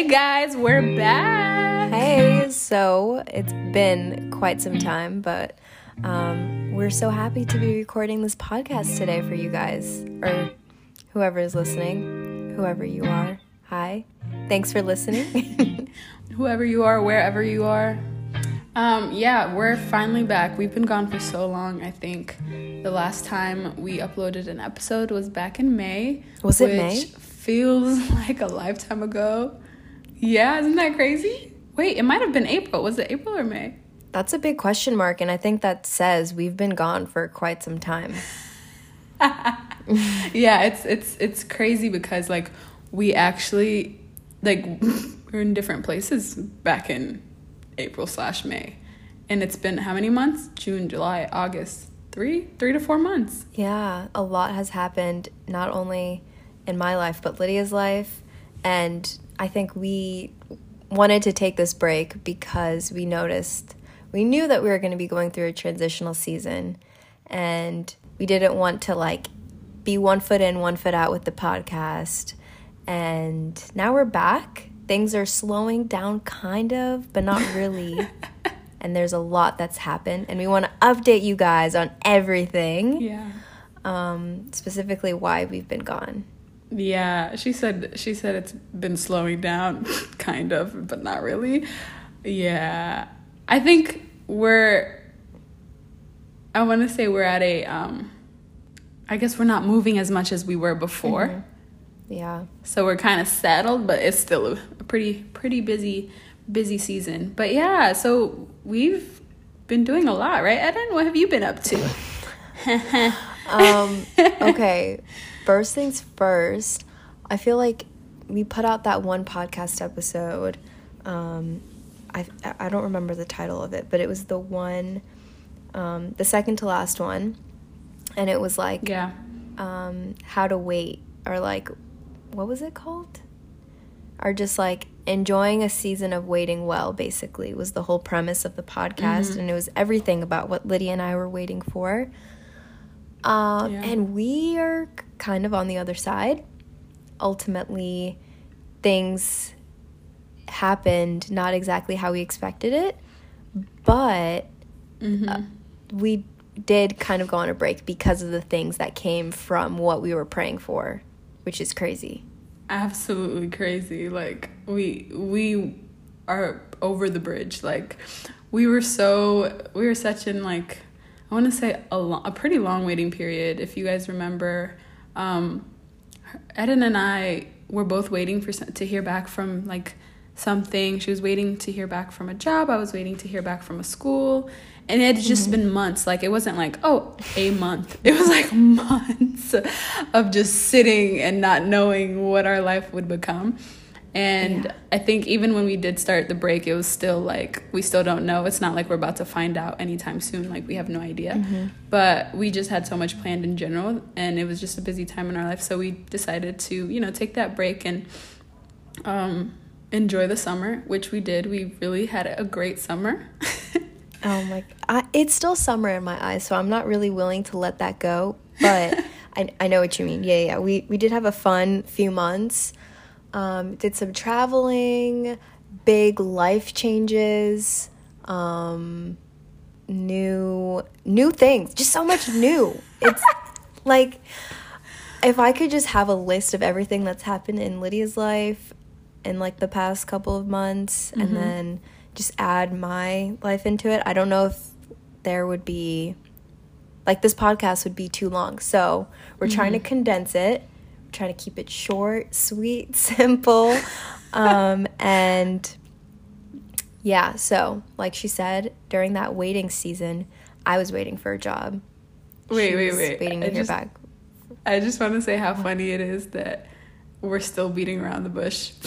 Hey guys, we're back. Hey, so it's been quite some time, but um, we're so happy to be recording this podcast today for you guys, or whoever is listening, whoever you are. Hi, thanks for listening. Whoever you are, wherever you are. Um, yeah, we're finally back. We've been gone for so long. I think the last time we uploaded an episode was back in May. Was it May? Feels like a lifetime ago. Yeah, isn't that crazy? Wait, it might have been April. Was it April or May? That's a big question mark, and I think that says we've been gone for quite some time. yeah, it's it's it's crazy because like we actually like we're in different places back in April slash May, and it's been how many months? June, July, August, three three to four months. Yeah, a lot has happened not only in my life but Lydia's life, and I think we wanted to take this break because we noticed we knew that we were going to be going through a transitional season and we didn't want to like be one foot in, one foot out with the podcast. And now we're back. Things are slowing down kind of, but not really. and there's a lot that's happened and we want to update you guys on everything. Yeah. Um specifically why we've been gone. Yeah, she said she said it's been slowing down, kind of, but not really. Yeah, I think we're. I want to say we're at a. Um, I guess we're not moving as much as we were before. Mm-hmm. Yeah. So we're kind of settled, but it's still a pretty pretty busy busy season. But yeah, so we've been doing a lot, right, Eden? What have you been up to? um, okay, first things first, I feel like we put out that one podcast episode. Um, I I don't remember the title of it, but it was the one, um, the second to last one, and it was like yeah, um, how to wait or like, what was it called? Or just like enjoying a season of waiting well. Basically, was the whole premise of the podcast, mm-hmm. and it was everything about what Lydia and I were waiting for. Um, yeah. And we are kind of on the other side. Ultimately, things happened not exactly how we expected it, but mm-hmm. uh, we did kind of go on a break because of the things that came from what we were praying for, which is crazy. Absolutely crazy. Like we we are over the bridge. Like we were so we were such in like I want to say a, a pretty long waiting period. If you guys remember, um, Eden and I were both waiting for to hear back from like something. She was waiting to hear back from a job. I was waiting to hear back from a school. And it had just mm-hmm. been months. Like it wasn't like, oh, a month. It was like months of just sitting and not knowing what our life would become. And yeah. I think even when we did start the break, it was still like we still don't know. It's not like we're about to find out anytime soon. Like we have no idea. Mm-hmm. But we just had so much planned in general, and it was just a busy time in our life. So we decided to, you know, take that break and um, enjoy the summer, which we did. We really had a great summer. oh my! I, it's still summer in my eyes, so I'm not really willing to let that go. But I I know what you mean. Yeah, yeah. We we did have a fun few months. Um, did some traveling, big life changes, um, new new things, just so much new. It's like if I could just have a list of everything that's happened in Lydia's life in like the past couple of months mm-hmm. and then just add my life into it. I don't know if there would be like this podcast would be too long. So, we're mm-hmm. trying to condense it trying to keep it short, sweet, simple. um, and yeah, so like she said, during that waiting season, I was waiting for a job. Wait, she wait, wait. Waiting to I hear just, back. I just want to say how funny it is that we're still beating around the bush.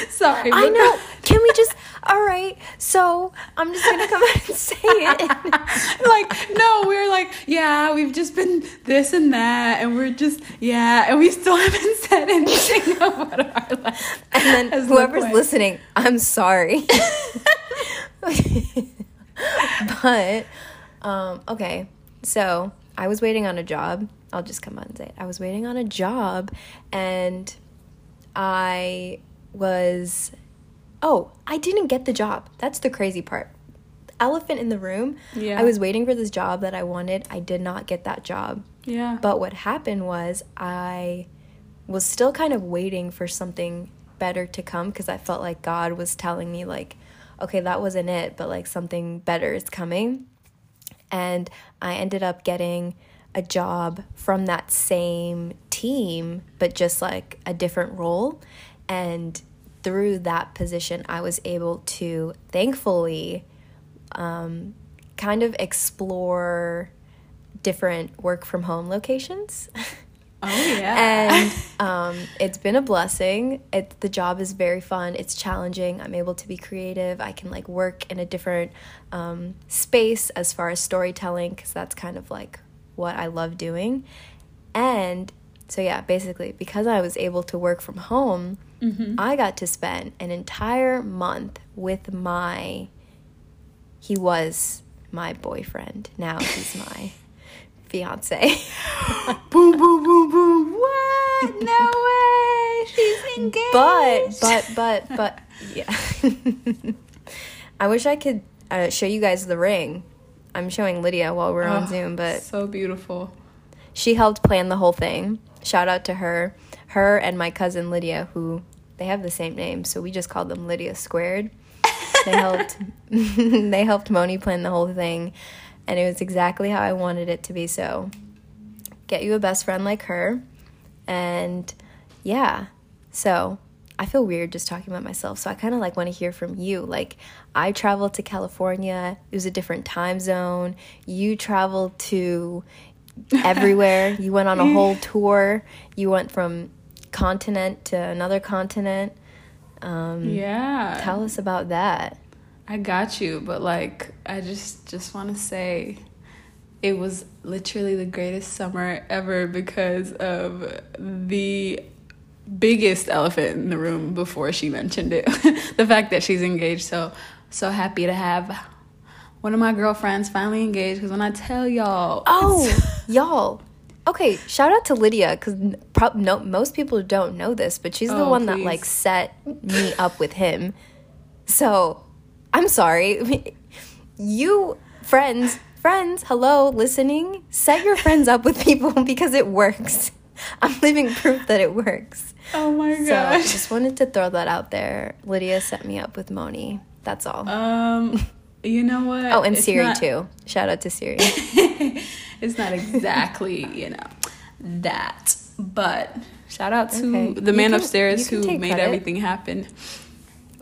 Sorry. I know. Can we just all right, so I'm just gonna come out and say it. like, no, we're like, yeah, we've just been this and that, and we're just, yeah, and we still haven't said anything about our life. And then whoever's listening, I'm sorry. but, um, okay, so I was waiting on a job. I'll just come out and say it. I was waiting on a job, and I was oh, I didn't get the job. That's the crazy part. Elephant in the room. Yeah. I was waiting for this job that I wanted. I did not get that job. Yeah. But what happened was I was still kind of waiting for something better to come because I felt like God was telling me like okay, that wasn't it, but like something better is coming. And I ended up getting a job from that same team, but just like a different role. And through that position, I was able to thankfully um, kind of explore different work from home locations. Oh yeah. and um, it's been a blessing. It the job is very fun. It's challenging. I'm able to be creative. I can like work in a different um, space as far as storytelling because that's kind of like what I love doing. And so yeah, basically because I was able to work from home, I got to spend an entire month with my. He was my boyfriend. Now he's my fiance. boom boom boom boom. What? No way. She's engaged. but but but but yeah i wish i could uh, show you guys the ring i'm showing lydia while we're on Oh, zoom but so beautiful. she helped plan the whole thing shout out to her her and my cousin lydia who they have the same name so we just called them lydia squared. They helped they helped moni plan the whole thing and it was exactly how i wanted it to be so get you a best friend like her and yeah. So i feel weird just talking about myself so i kind of like want to hear from you. Like i traveled to california it was a different time zone. You traveled to everywhere you went on a whole tour you went from continent to another continent um, Yeah. tell us about that I got you, but like I just just want to say it was literally the greatest summer ever because of the biggest elephant in the room before she mentioned it. the fact that she's engaged. So so happy to have one of my girlfriends finally engaged because when I tell y'all Oh, y'all. Okay, shout out to Lydia because prob- no, most people don't know this, but she's the Oh, one that like set me up with him. So, I'm sorry. You friends, friends, hello, listening. Set your friends up with people because it works. I'm living proof that it works. Oh my god. So, gosh. just wanted to throw that out there. Lydia set me up with Moni. That's all. Um you know what? oh, and It's Siri not- too. Shout out to Siri. it's not exactly, you know, that. But shout out to Okay. the man can- upstairs who made credit. everything happen.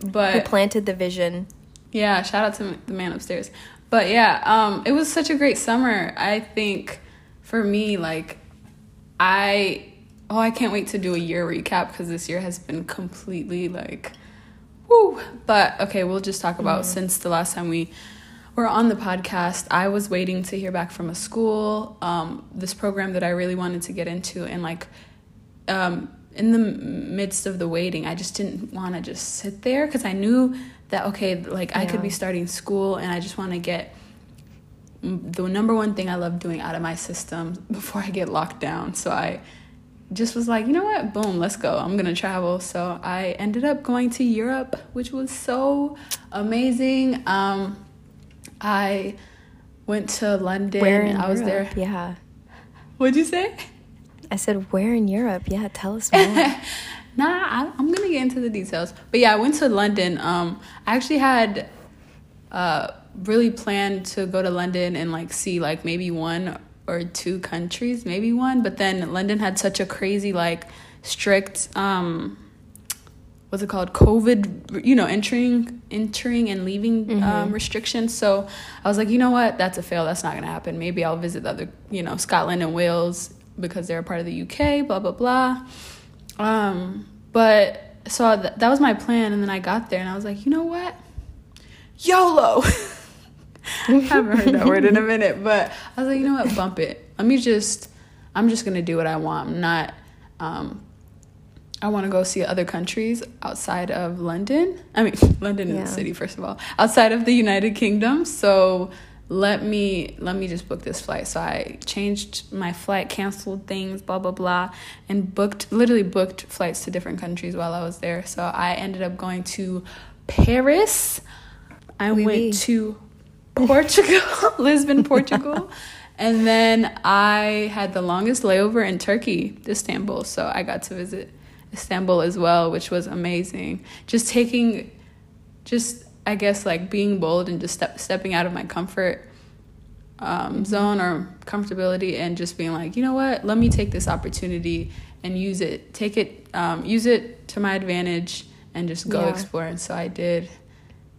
But Who planted the vision? yeah, shout out to the man upstairs. But yeah, um, it was such a great summer. I think for me, like, I oh, I can't wait to do a year recap because this year has been completely like, whoo. But okay, we'll just talk about since the last time we were on the podcast. I was waiting to hear back from a school, um, this program that I really wanted to get into, and like, um, in the midst of the waiting, I just didn't want to just sit there because I knew that okay, like I could be starting school, and I just want to get the number one thing I love doing out of my system before I get locked down. So I just was like, you know what? Boom, let's go. I'm gonna travel. So I ended up going to Europe, which was so amazing. Um, I went to London. Where in I was Europe? there. Yeah. What'd you say? I said, where in Europe? Yeah, tell us more. nah, I, I'm gonna get into the details. But yeah, I went to London. Um, I actually had uh really planned to go to London and like see like maybe one or two countries, maybe one. But then London had such a crazy like strict um what's it called? Covid you know entering entering and leaving um, restrictions. So i was like you know what? That's a fail. That's not gonna happen. Maybe i'll visit the other you know scotland and wales because they're a part of the uk blah blah blah. Um but so th- that was my plan and then i got there and i was like you know what? Yolo haven't heard that word in a minute, but I was like, you know what, bump it. Let me just, I'm just gonna do what I want. I'm not, um, I want to go see other countries outside of London. I mean, London Yeah. is the city, first of all, outside of the United Kingdom. So let me let me just book this flight so i changed my flight canceled things blah blah blah and booked literally booked flights to different countries while i was there so i ended up going to paris i Oui, went oui. to portugal lisbon portugal and then i had the longest layover in turkey istanbul so i got to visit istanbul as well which was amazing just taking just I guess like being bold and just step, stepping out of my comfort um, zone or comfortability and just being like, you know what, let me take this opportunity and use it, take it, um, use it to my advantage and just go Yeah. explore. And so I did.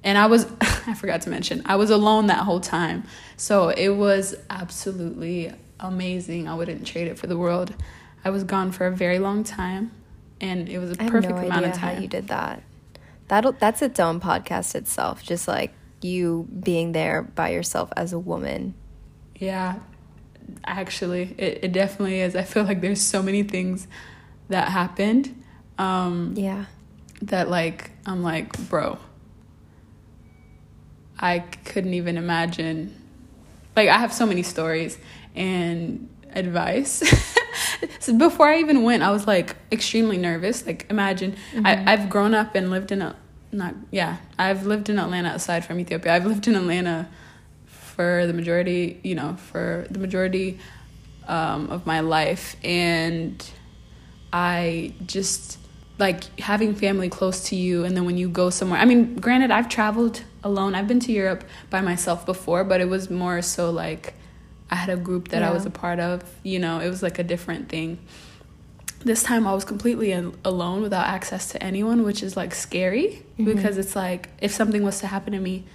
And I was, I forgot to mention, I was alone that whole time. So it was absolutely amazing. I wouldn't trade it for the world. I was gone for a very long time and it was a perfect no amount of how time. you did that. That'll that's its own podcast itself. Just like you being there by yourself as a woman. Yeah, actually, it, it definitely is. I feel like there's so many things that happened um, Yeah. that, like, I'm like, bro, I couldn't even imagine. Like, I have so many stories and advice. so before I even went, I was like extremely nervous. Like, imagine I, I've grown up and lived in a not yeah, I've lived in Atlanta aside from Ethiopia. I've lived in Atlanta for the majority, you know, for the majority um, of my life, and I just like having family close to you, and then when you go somewhere. I mean, granted, I've traveled alone. I've been to Europe by myself before, but it was more so like I had a group that I was a part of. You know, it was like a different thing. This time I was completely alone without access to anyone, which is like scary mm-hmm. because it's like if something was to happen to me,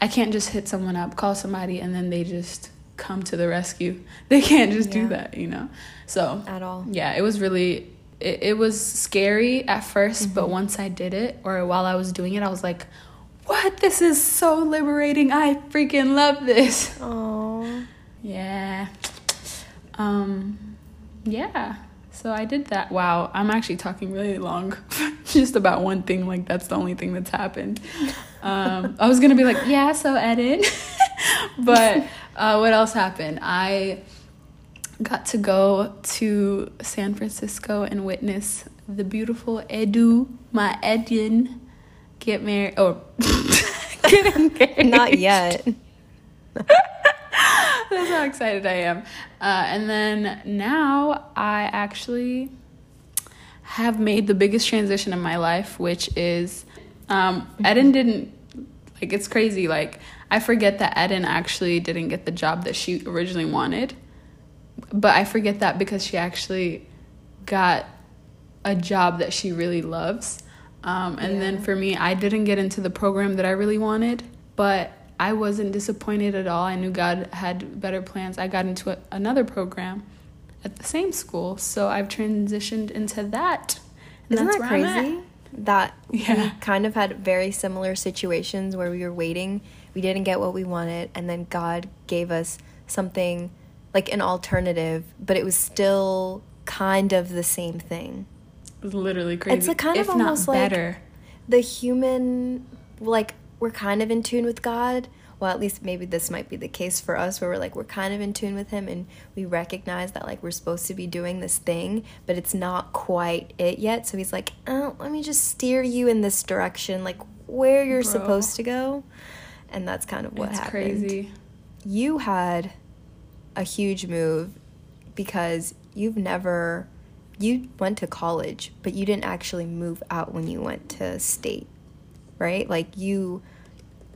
I can't just hit someone up, call somebody, and then they just come to the rescue. They can't just do that, you know? So, At all. yeah, it was really, it, it was scary at 1st but once I did it, or while I was doing it, I was like, what? This is so liberating. I freaking love this. Oh. Yeah. Um yeah. So I did that. Wow, I'm actually talking really long just about one thing like that's the only thing that's happened. Um I was going to be like, "Yeah, so edit." but uh what else happened? I got to go to San Francisco and witness the beautiful Edu, my Edin, get married or get engaged. Not yet. That's how excited I am. Uh, and then now I actually have made the biggest transition in my life, which is um, Eden didn't, like, it's crazy. Like, I forget that Eden actually didn't get the job that she originally wanted. But I forget that because she actually got a job that she really loves. Um, and then for me, I didn't get into the program that I really wanted, but I wasn't disappointed at all. I knew God had better plans. I got into a, another program at the same school, so I've transitioned into that. And Isn't that's that where I'm at. crazy? That Yeah. we kind of had very similar situations where we were waiting, we didn't get what we wanted, and then God gave us something like an alternative, but it was still kind of the same thing. It was literally crazy. It's a kind of if not almost like- The human, like, we're kind of in tune with God. Well, at least maybe this might be the case for us where we're like, we're kind of in tune with Him and we recognize that, like, we're supposed to be doing this thing, but it's not quite it yet. So He's like, oh, let me just steer you in this direction, like, where you're Bro. supposed to go. And that's kind of what it's happened. crazy. You had a huge move because you've never you went to college, but you didn't actually move out when you went to state, right? Like you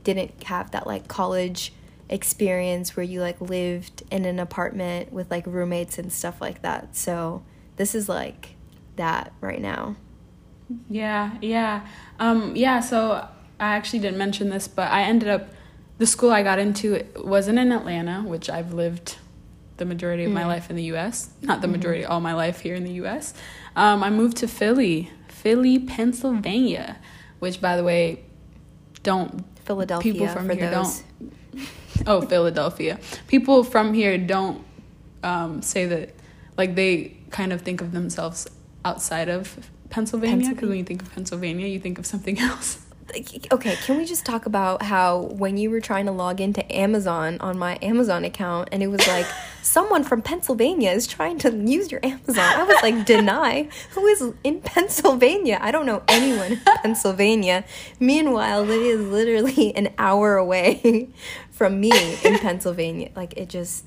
didn't have that like college experience where you like lived in an apartment with like roommates and stuff like that. So this is like that right now. Yeah, yeah. Um, yeah, so I actually didn't mention this, but I ended up the school I got into wasn't in Atlanta, which I've lived the majority of my Mm. life in the US. Not the majority, all my life here in the US. Um, I moved to Philly, Philly, Pennsylvania, which by the way, don't Philadelphia people from for here those. don't oh philadelphia people from here don't um, say that like they kind of think of themselves outside of pennsylvania because when you think of pennsylvania you think of something else okay, can we just talk about how when you were trying to log into Amazon on my Amazon account and it was like someone from Pennsylvania is trying to use your Amazon. I was like, deny. Who is in Pennsylvania? I don't know anyone in Pennsylvania. Meanwhile, it is literally an hour away from me in Pennsylvania. Like it just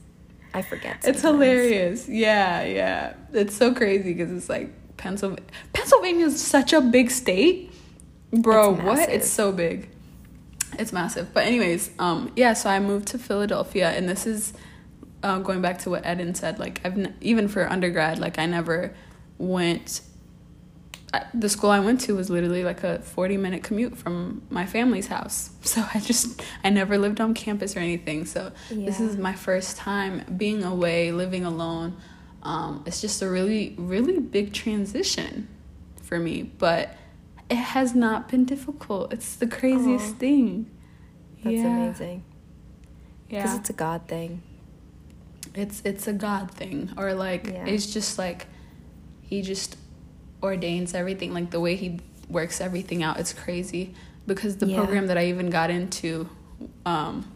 I forget. Sometimes. It's hilarious. Yeah, yeah. It's so crazy because it's like Pennsylvania. Pennsylvania is such a big state, bro. It's what? It's so big. It's massive. But anyways, um, yeah. So I moved to Philadelphia, and this is uh, going back to what Eden said. Like I've n- even for undergrad, like I never went. I, the school I went to was literally like a forty minute commute from my family's house. So I just I never lived on campus or anything. So yeah. this is my first time being away, living alone um, it's just a really, really big transition for me, but it has not been difficult. It's the craziest Aww. thing. That's yeah. amazing. Yeah, because it's a God thing. It's it's a God thing, or like yeah. it's just like He just ordains everything. Like the way He works everything out, it's crazy. Because the yeah. program that I even got into, um,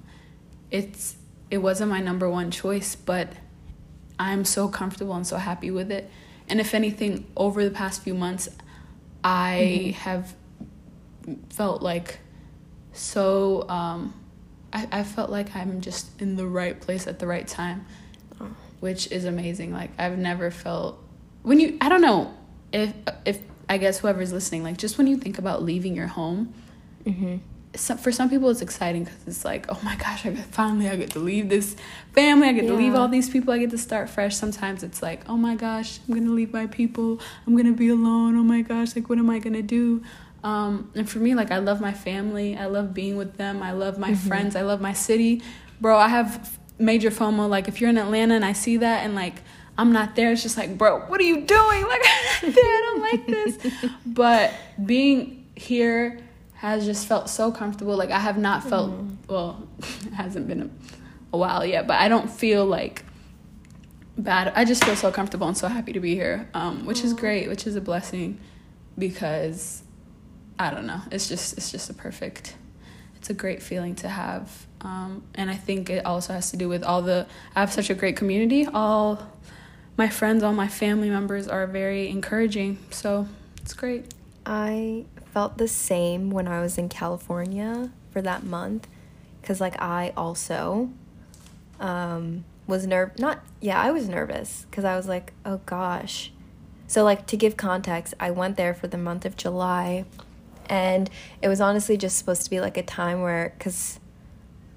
it's it wasn't my number one choice, but I'm so comfortable and so happy with it. And if anything, over the past few months, I mm-hmm. have felt like so, um, I, I felt like I'm just in the right place at the right time. Which is amazing. Like, I've never felt, when you, I don't know if, if, I guess whoever's listening, like, just when you think about leaving your home, mm-hmm so for some people it's exciting because it's like oh my gosh i get finally i get to leave this family i get yeah. to leave all these people i get to start fresh sometimes it's like oh my gosh i'm gonna leave my people i'm gonna be alone oh my gosh like what am i gonna do um, and for me like i love my family i love being with them i love my mm-hmm. friends i love my city bro i have major fomo like if you're in atlanta and i see that and like i'm not there it's just like bro what are you doing like i don't like this but being here has just felt so comfortable. Like I have not felt mm. well, it hasn't been a, a while yet, but I don't feel like bad. I just feel so comfortable and so happy to be here, um, which is great, which is a blessing because I don't know. It's just it's just a perfect. It's a great feeling to have, um, and I think it also has to do with all the. I have such a great community. All my friends, all my family members are very encouraging. So it's great. I felt the same when I was in California for that month because like I also um, was nerve not yeah I was nervous because I was like oh gosh so like to give context I went there for the month of July and it was honestly just supposed to be like a time where because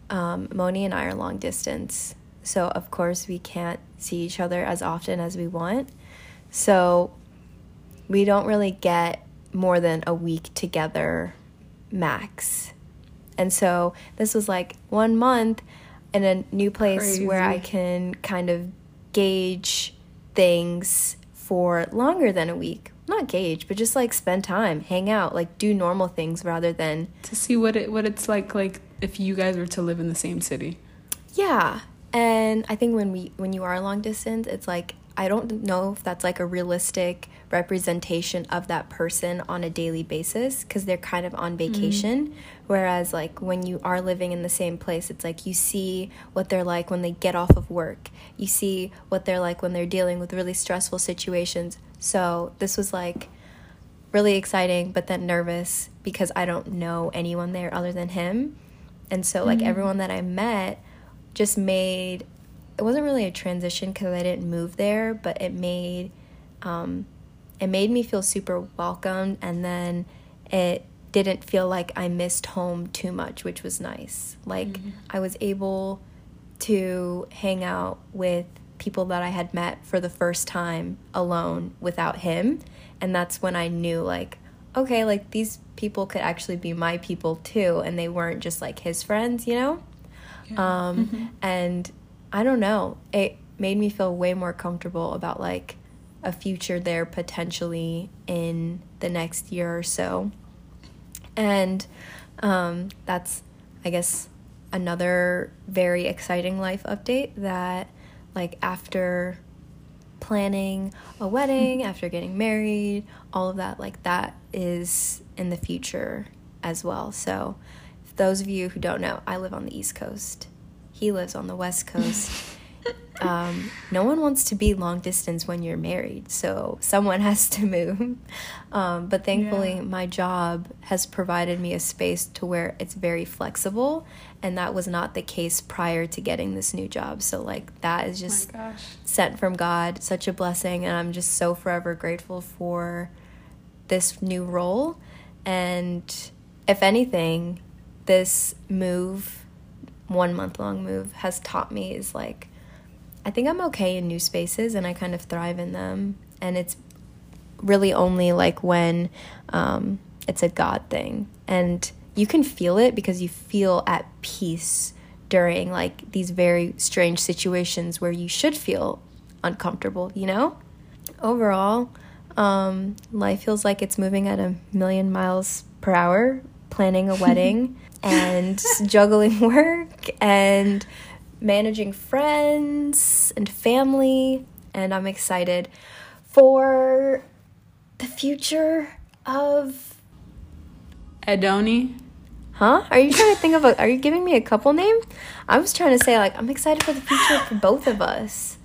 um, Moni and I are long distance so of course we can't see each other as often as we want so we don't really get more than a week together max. And so this was like one month in a new place Crazy. where I can kind of gauge things for longer than a week. Not gauge, but just like spend time, hang out, like do normal things rather than to see what it what it's like like if you guys were to live in the same city. Yeah. And I think when we when you are long distance, it's like I don't know if that's like a realistic representation of that person on a daily basis because they're kind of on mm-hmm. vacation. Mm-hmm. Whereas, like, when you are living in the same place, it's like you see what they're like when they get off of work, you see what they're like when they're dealing with really stressful situations. So, this was like really exciting, but then nervous because I don't know anyone there other than him. And so, like, mm-hmm. everyone that I met just made it wasn't really a transition because I didn't move there, but it made um, it made me feel super welcomed, and then it didn't feel like I missed home too much, which was nice. Like mm-hmm. I was able to hang out with people that I had met for the first time alone without him, and that's when I knew like okay, like these people could actually be my people too, and they weren't just like his friends, you know. Yeah. Um, mm-hmm. and I don't know. It made me feel way more comfortable about like a future there potentially in the next year or so. And um, that's, I guess, another very exciting life update that, like, after planning a wedding, mm-hmm. after getting married, all of that, like, that is in the future as well. So, for those of you who don't know, I live on the East Coast. He lives on the West Coast. um, no one wants to be long distance when you're married, so someone has to move. Um, but thankfully, Yeah. my job has provided me a space to where it's very flexible, and that was not the case prior to getting this new job. So, like, that is Oh just gosh. sent from God, such a blessing, and I'm just so forever grateful for this new role. And if anything, this move, one month long move, has taught me is like, I think I'm okay in new spaces and I kind of thrive in them. And it's really only like when um, it's a God thing. And you can feel it because you feel at peace during like these very strange situations where you should feel uncomfortable, you know? Overall, um, life feels like it's moving at a million miles per hour, planning a wedding and juggling work and managing friends and family. And I'm excited for the future of. Edoni. Huh? Are you trying to think of a. Are you giving me a couple name? I was trying to say, like, I'm excited for the future for both of us.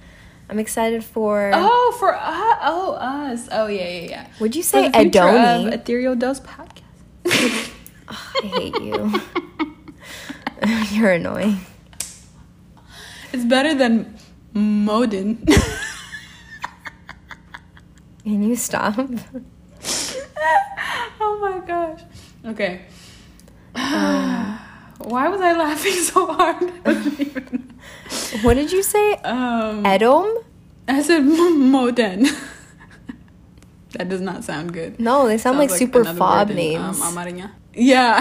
I'm excited for. Oh, for us. Oh, us. Oh, yeah, yeah, yeah. Would you say the future Adoni? of Ethereal Dose podcast. I hate you. You're annoying. It's better than Modin. Can you stop? oh my gosh. Okay. Um, Why was I laughing so hard? Even What did you say? um, Edom? I said M- Moden. that does not sound good. No, they sound like, Sounds super fob in, names. Um. Yeah.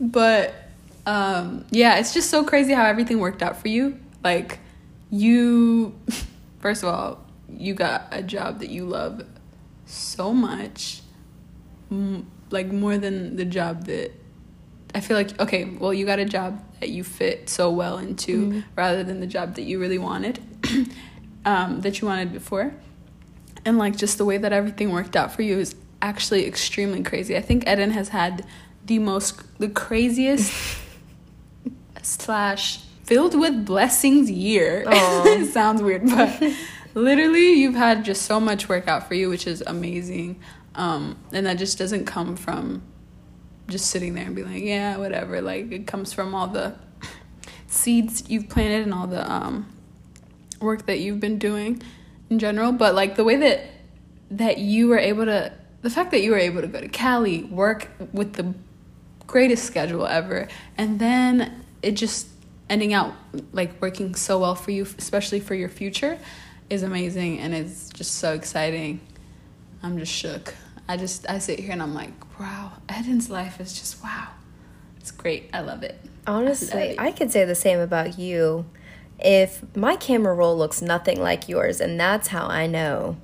but um, yeah, it's just so crazy how everything worked out for you. Like you, first of all, you got a job that you love so much, m- like more than the job that I feel like. Okay, well, you got a job that you fit so well into, Mhm. rather than the job that you really wanted, um, that you wanted before and like just the way that everything worked out for you is actually extremely crazy. I think Eden has had the most the craziest slash filled with blessings year. It sounds weird, but literally you've had just so much work out for you, which is amazing. Um, and that just doesn't come from just sitting there and being like, yeah, whatever. Like it comes from all the seeds you've planted and all the um, work that you've been doing in general. But like the way that that you were able to, the fact that you were able to go to Cali, work with the greatest schedule ever, and then it just ending out like working so well for you, especially for your future, is amazing and it's just so exciting. I'm just shook. I just I sit here and I'm like, wow, Eden's life is just wow. It's great. I love it. Honestly, I could say the same about you. If my camera roll looks nothing like yours, and that's how I know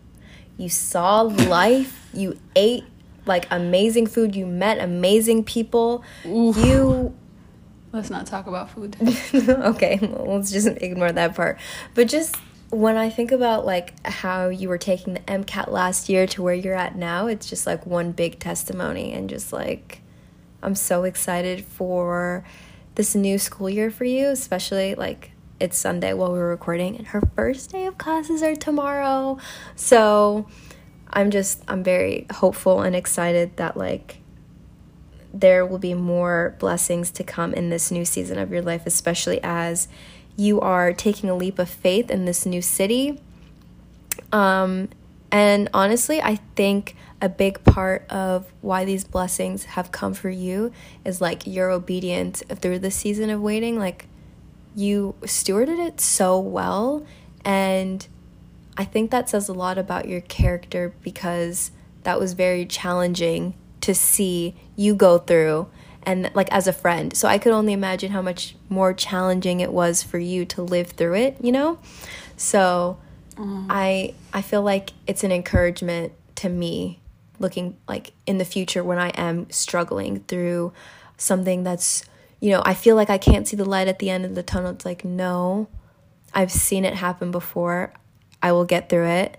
you saw life, you ate like amazing food, you met amazing people, you Let's not talk about food. okay, let's just ignore that part. But just when I think about like how you were taking the MCAT last year to where you're at now, it's just like one big testimony and just like I'm so excited for this new school year for you, especially like it's Sunday while we're recording and her first day of classes are tomorrow. So I'm just I'm very hopeful and excited that like there will be more blessings to come in this new season of your life, especially as you are taking a leap of faith in this new city. Um, and honestly, I think a big part of why these blessings have come for you is like your obedience through the season of waiting. Like you stewarded it so well. And I think that says a lot about your character because that was very challenging to see you go through and like as a friend. So I could only imagine how much more challenging it was for you to live through it, you know? So mm. I I feel like it's an encouragement to me looking like in the future when I am struggling through something that's you know, I feel like I can't see the light at the end of the tunnel. It's like, no, I've seen it happen before. I will get through it.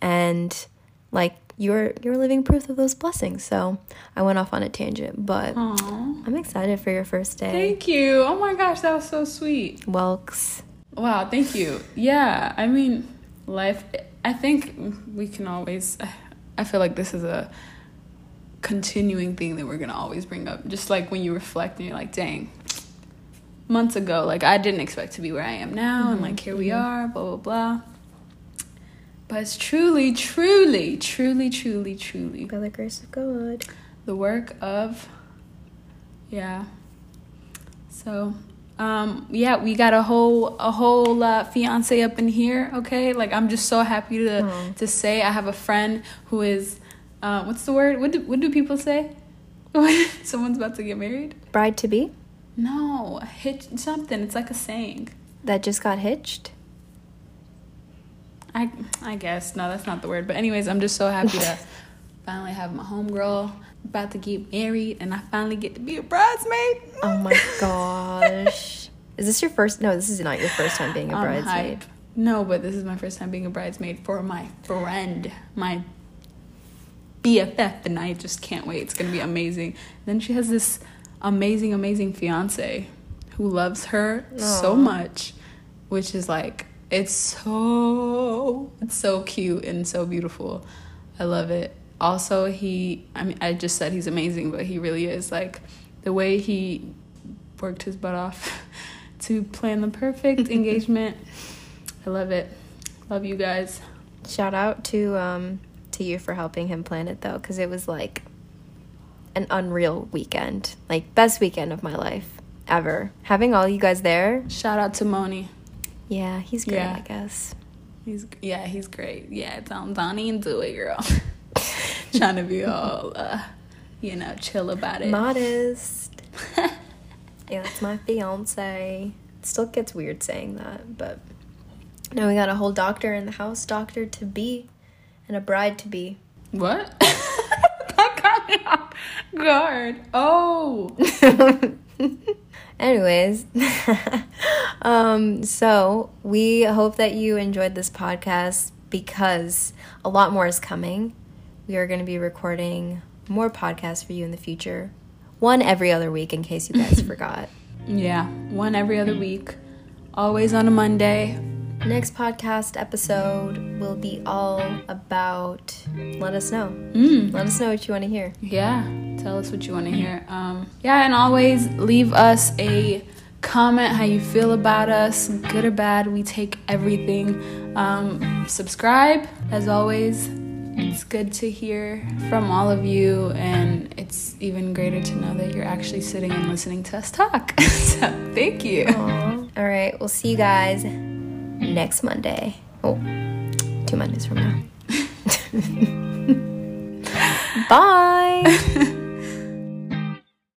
And like you're you're living proof of those blessings. So I went off on a tangent, but Aw. I'm excited for your first day. Thank you. Oh my gosh, that was so sweet. Welks. Wow, thank you. Yeah, I mean, life, I think we can always, I feel like this is a continuing thing that we're going to always bring up. Just like when you reflect and you're like, dang, months ago, like I didn't expect to be where I am now, and like here we mm-hmm. are, blah, blah, blah. But it's truly, truly, truly, truly, truly By the grace of God. the work of yeah. So um yeah we got a whole a whole uh, fiance up in here okay? Like i'm just so happy to Aw. to say i have a friend who is uh what's the word? What do, what do people say? Someone's about to get married? Bride to be? No hitch something. It's like a saying. That just got hitched. I I guess no, that's not the word. But anyways, I'm just so happy to finally have my homegirl about to get married, and I finally get to be a bridesmaid. Oh my gosh. Is this your first? No, this is not your first time being a I'm bridesmaid. hype. No, but this is my first time being a bridesmaid for my friend, my BFF, and I just can't wait. It's gonna be amazing. Then she has this amazing, amazing fiance who loves her so much, which is like it's so it's so cute and so beautiful. I love it. Also, he I mean I just said he's amazing, but he really is like the way he worked his butt off to plan the perfect engagement. I love it. Love you guys. Shout out to um to you for helping him plan it though, because it was like an unreal weekend, like best weekend of my life ever. Having all you guys there, Shout out to Moni. Yeah, he's great. Yeah. I guess. He's yeah, he's great. Yeah, on Donnie and Dewey, girl. Trying to be all uh, you know, chill about it. Modest. yeah, that's my fiance. It still gets weird saying that, but now we got a whole doctor in the house, doctor to be, and a bride to be. what? that got me off guard. Oh. Anyways, um, so we hope that you enjoyed this podcast because a lot more is coming. We are going to be recording more podcasts for you in the future. One every other week, in case you guys forgot. Yeah, one every other week. Always on a Monday. Next podcast episode will be all about. Let us know. Mm. Let us know what you want to hear. Yeah, tell us what you want to hear. Um, yeah, and always leave us a comment how you feel about us, good or bad. We take everything. Um, subscribe, as always. It's good to hear from all of you, and it's even greater to know that you're actually sitting and listening to us talk. so, thank you. Aw. All right, we'll see you guys Mm-hmm. next Monday. Oh, two Mondays from now. Bye.